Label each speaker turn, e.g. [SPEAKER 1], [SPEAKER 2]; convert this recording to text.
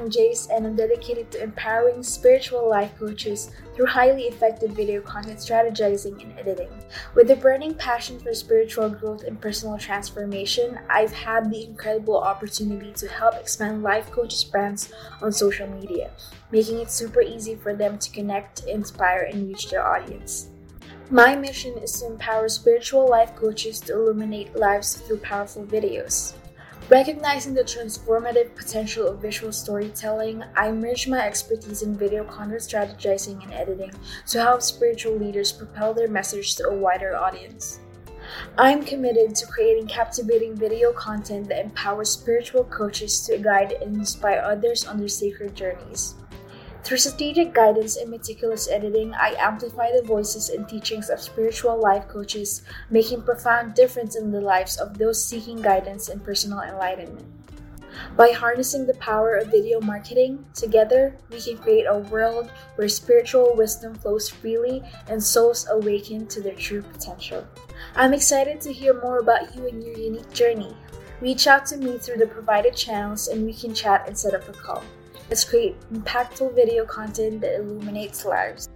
[SPEAKER 1] I'm Jace, and I'm dedicated to empowering spiritual life coaches through highly effective video content strategizing and editing. With a burning passion for spiritual growth and personal transformation, I've had the incredible opportunity to help expand life coaches' brands on social media, making it super easy for them to connect, inspire, and reach their audience. My mission is to empower spiritual life coaches to illuminate lives through powerful videos. Recognizing the transformative potential of visual storytelling, I merge my expertise in video content strategizing and editing to help spiritual leaders propel their message to a wider audience. I'm committed to creating captivating video content that empowers spiritual coaches to guide and inspire others on their sacred journeys. Through strategic guidance and meticulous editing, I amplify the voices and teachings of spiritual life coaches, making profound difference in the lives of those seeking guidance and personal enlightenment. By harnessing the power of video marketing, together we can create a world where spiritual wisdom flows freely and souls awaken to their true potential. I'm excited to hear more about you and your unique journey. Reach out to me through the provided channels and we can chat and set up a call. Let's create impactful video content that illuminates lives.